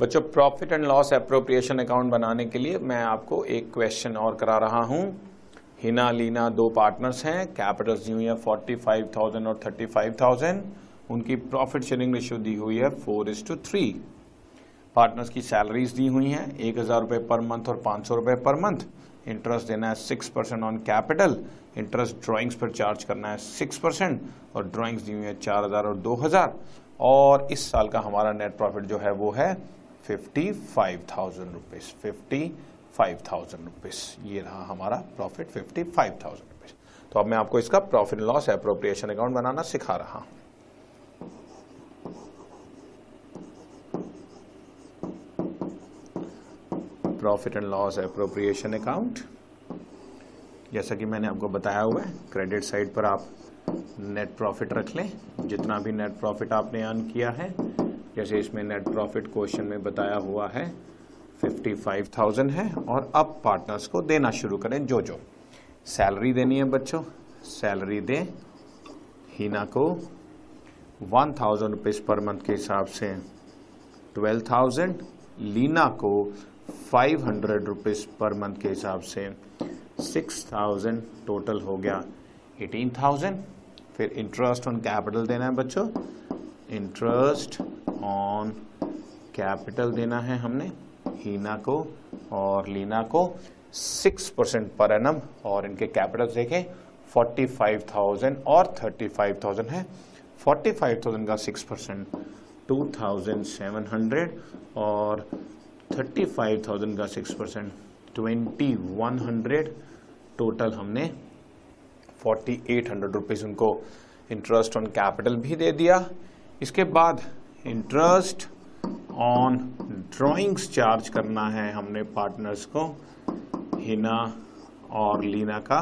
बच्चों profit and loss appropriation account बनाने के लिए मैं आपको एक क्वेश्चन और करा रहा हूँ। हिना लीना दो पार्टनर्स हैं कैपिटल्स दी हुई है फोर्टी फाइव थाउज़ेंड और थर्टी फाइव थाउज़ेंड उनकी प्रॉफिट शेयरिंग रेशियो दी हुई है four is two three partners की सैलरीज दी हुई हैं, एक हज़ार रुपए पर मंथ और पाँच सौ रुपए पर मंथ इंटरेस्ट देना है six percent on capital interest drawings पर चार्ज करना है सिक्स परसेंट और ड्राइंग्स दी हुई है चार हज़ार और दो हज़ार। और इस साल का हमारा नेट प्रॉफिट जो है वो है fifty five thousand rupees fifty five thousand rupees ये रहा हमारा profit fifty five thousand rupees तो अब मैं आपको इसका प्रॉफिट लॉस अप्रोप्रिएशन अकाउंट बनाना सिखा रहा हूँ। Profit and loss appropriation account जैसा कि मैंने आपको बताया हुआ है क्रेडिट साइड पर आप नेट प्रॉफिट रख लें। जितना भी नेट प्रॉफिट आपने अर्न किया है जैसे इसमें नेट प्रॉफिट क्वेश्चन में बताया हुआ है। 55,000 है और अब पार्टनर्स को देना शुरू करें जो जो सैलरी देनी है बच्चों। सैलरी दें। हीना को one thousand rupees per month के हिसाब से। ट्वेल्व थाउज़ेंड लीना को five hundred rupees per month के हिसाब से। सिक्स थाउज़ेंड टोटल हो गया। एटीन थाउज़ेंड फिर इंटरेस्ट ऑन कैपिटल देना है बच्चों। इंटरेस्ट ऑन कैपिटल देना है हमने हीना को और लीना को सिक्स परसेंट पर एनम और इनके कैपिटल देखें फोर्टी फाइव थाउज़ेंड और थर्टी फाइव थाउज़ेंड है फोर्टी फाइव थाउज़ेंड का six percent two thousand seven hundred और थर्टी फाइव थाउज़ेंड का six percent twenty one hundred total हमने फोर्टी एट हंड्रेड रुपीज़ उनको इंटरेस्ट ऑन कैपिटल भी दे दिया इसके बाद इंटरेस्ट ऑन ड्राइंग्स चार्ज करना है हमने पार्टनर्स को, हिना और लीना का।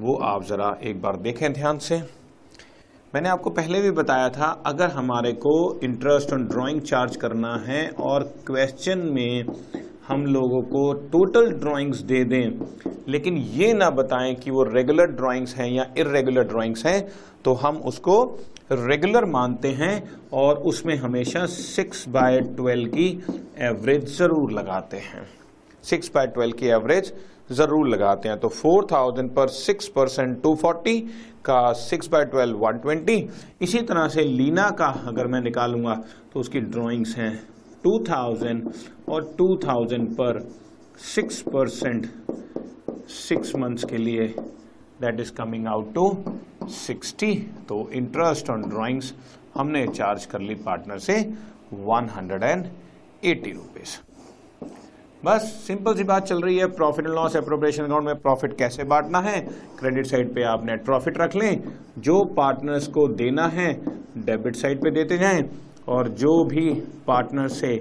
वो आप ज़रा एक बार देखें ध्यान से। मैंने आपको पहले भी बताया था, अगर हमारे को इंटरेस्ट ऑन ड्राइंग चार्ज करना है और क्वेश्चन में हम लोगों को टोटल ड्राइंग्स दे दें, लेकिन ये ना बताएँ कि वो रेगुलर ड्राइंग्स हैं या इरेगुलर ड्राइंग्स हैं तो हम उसको रेगुलर मानते हैं और उसमें हमेशा सिक्स बाय ट्वेल्व की एवरेज ज़रूर लगाते हैं। सिक्स बाय ट्वेल्व की एवरेज ज़रूर लगाते हैं। तो फोर थाउज़ेंड पर सिक्स परसेंट टू फोर्टी का six by twelve one twenty इसी तरह से लीना का अगर मैं निकालूँगा तो उसकी ड्राइंग्स हैं टू थाउज़ेंड और टू थाउज़ेंड पर सिक्स परसेंट सिक्स मंथ्स के लिए that is coming out to sixty तो इंटरेस्ट ऑन ड्राइंग्स हमने चार्ज कर ली पार्टनर से one hundred and eighty rupees बस सिंपल सी बात चल रही है profit and loss appropriation account में प्रॉफिट कैसे बांटना है? क्रेडिट साइड पे आप नेट प्रॉफिट रख लें, जो पार्टनर्स को देना है डेबिट साइड पे देते जाएँ, और जो भी पार्टनर से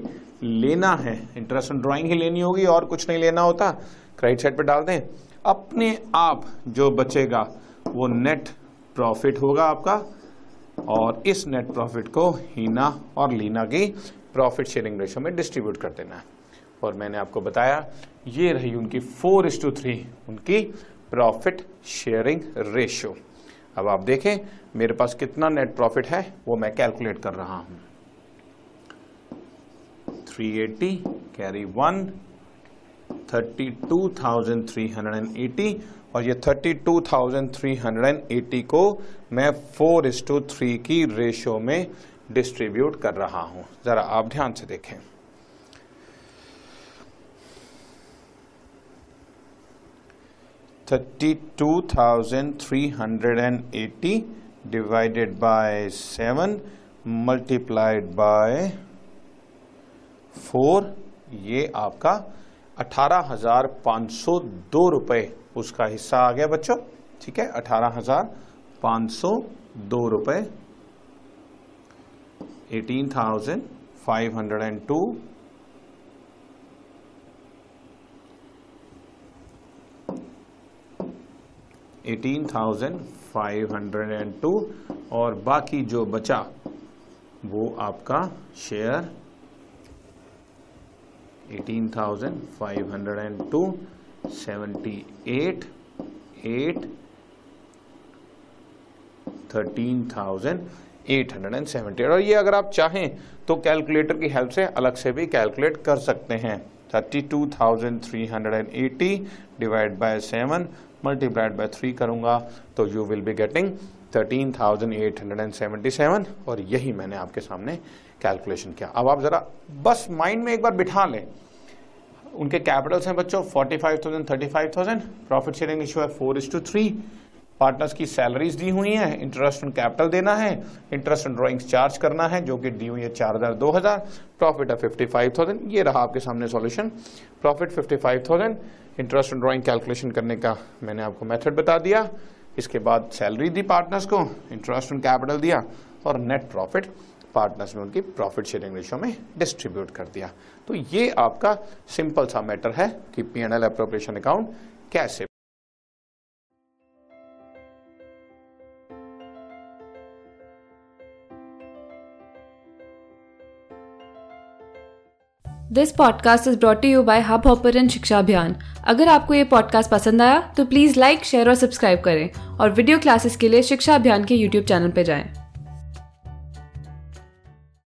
लेना है इंटरेस्ट ऑन ड्राइंग ही लेनी होगी, और कुछ नहीं लेना होता क्रेडिट साइड पे डाल दें अपने आप जो बचेगा, वो नेट प्रॉफिट होगा आपका। और इस नेट प्रॉफिट को हीना और लीना की प्रॉफिट शेयरिंग रेशो में डिस्ट्रीब्यूट कर देना है। और मैंने आपको बताया, ये रही उनकी फोर इस टू थ्री उनकी प्रॉफिट शेयरिंग रेशियो अब आप देखें, मेरे पास कितना नेट प्रॉफिट है, वो मैं कैलकुलेट कर रहा हूँ। 380 कैरी वन 32,380 और ये 32,380 को मैं फोर इस टू थ्री की रेशियो में डिस्ट्रीब्यूट कर रहा हूँ। जरा आप ध्यान से देखें। Thirty two thousand three hundred and eighty divided by seven multiplied by four ये आपका अठारह हज़ार सौ दो रुपए उसका हिस्सा आ गया बच्चों। ठीक है? अठारह हज़ार पाँच सौ दो रुपए। Eighteen thousand five hundred and two. Eighteen thousand five hundred and two. और बाकी जो बचा, वो आपका share thousand hundred and two seventy eight eight thirteen thousand 870 और ये अगर आप चाहें तो कैलकुलेटर की हेल्प से अलग से भी कैलकुलेट कर सकते हैं। 32,380 डिवाइड बाय 7 मल्टीप्लाइड बाय 3 करूँगा तो यू विल बी गेटिंग 13,877 और यही मैंने आपके सामने कैलकुलेशन किया। अब आप जरा बस माइंड में एक बार बिठा लें। उनके कैपिटल्स हैं बच्चों 45,000, 35,000 प्रॉफिट शेयरिंग रेशियो है four is two three partners की सैलरीज दी हुई हैं इंटरेस्ट ऑन कैपिटल देना है इंटरेस्ट ऑन ड्राइंग्स चार्ज करना है जो कि दी हुई है चार हज़ार दो हज़ार। प्रॉफिट है फिफ्टी फाइव थाउज़ेंड ये रहा आपके सामने solution profit fifty five thousand interest on drawing calculation करने का मैंने आपको मेथड बता दिया। इसके बाद सैलरी दी पार्टनर्स को इंटरेस्ट ऑन कैपिटल दिया और नेट प्रॉफिट पार्टनर्स में उनकी प्रॉफिट शेयरिंग रेशियो में डिस्ट्रीब्यूट कर दिया तो ये आपका सिंपल सा मैटर है कि P N L appropriation account कैसे this podcast is brought you by Hubhopper Shiksha Abhiyan अगर आपको ये पॉडकास्ट पसंद आया तो प्लीज़ लाइक शेयर और सब्सक्राइब करें और वीडियो क्लासेस के लिए शिक्षा अभियान के यूट्यूब चैनल पर जाएँ।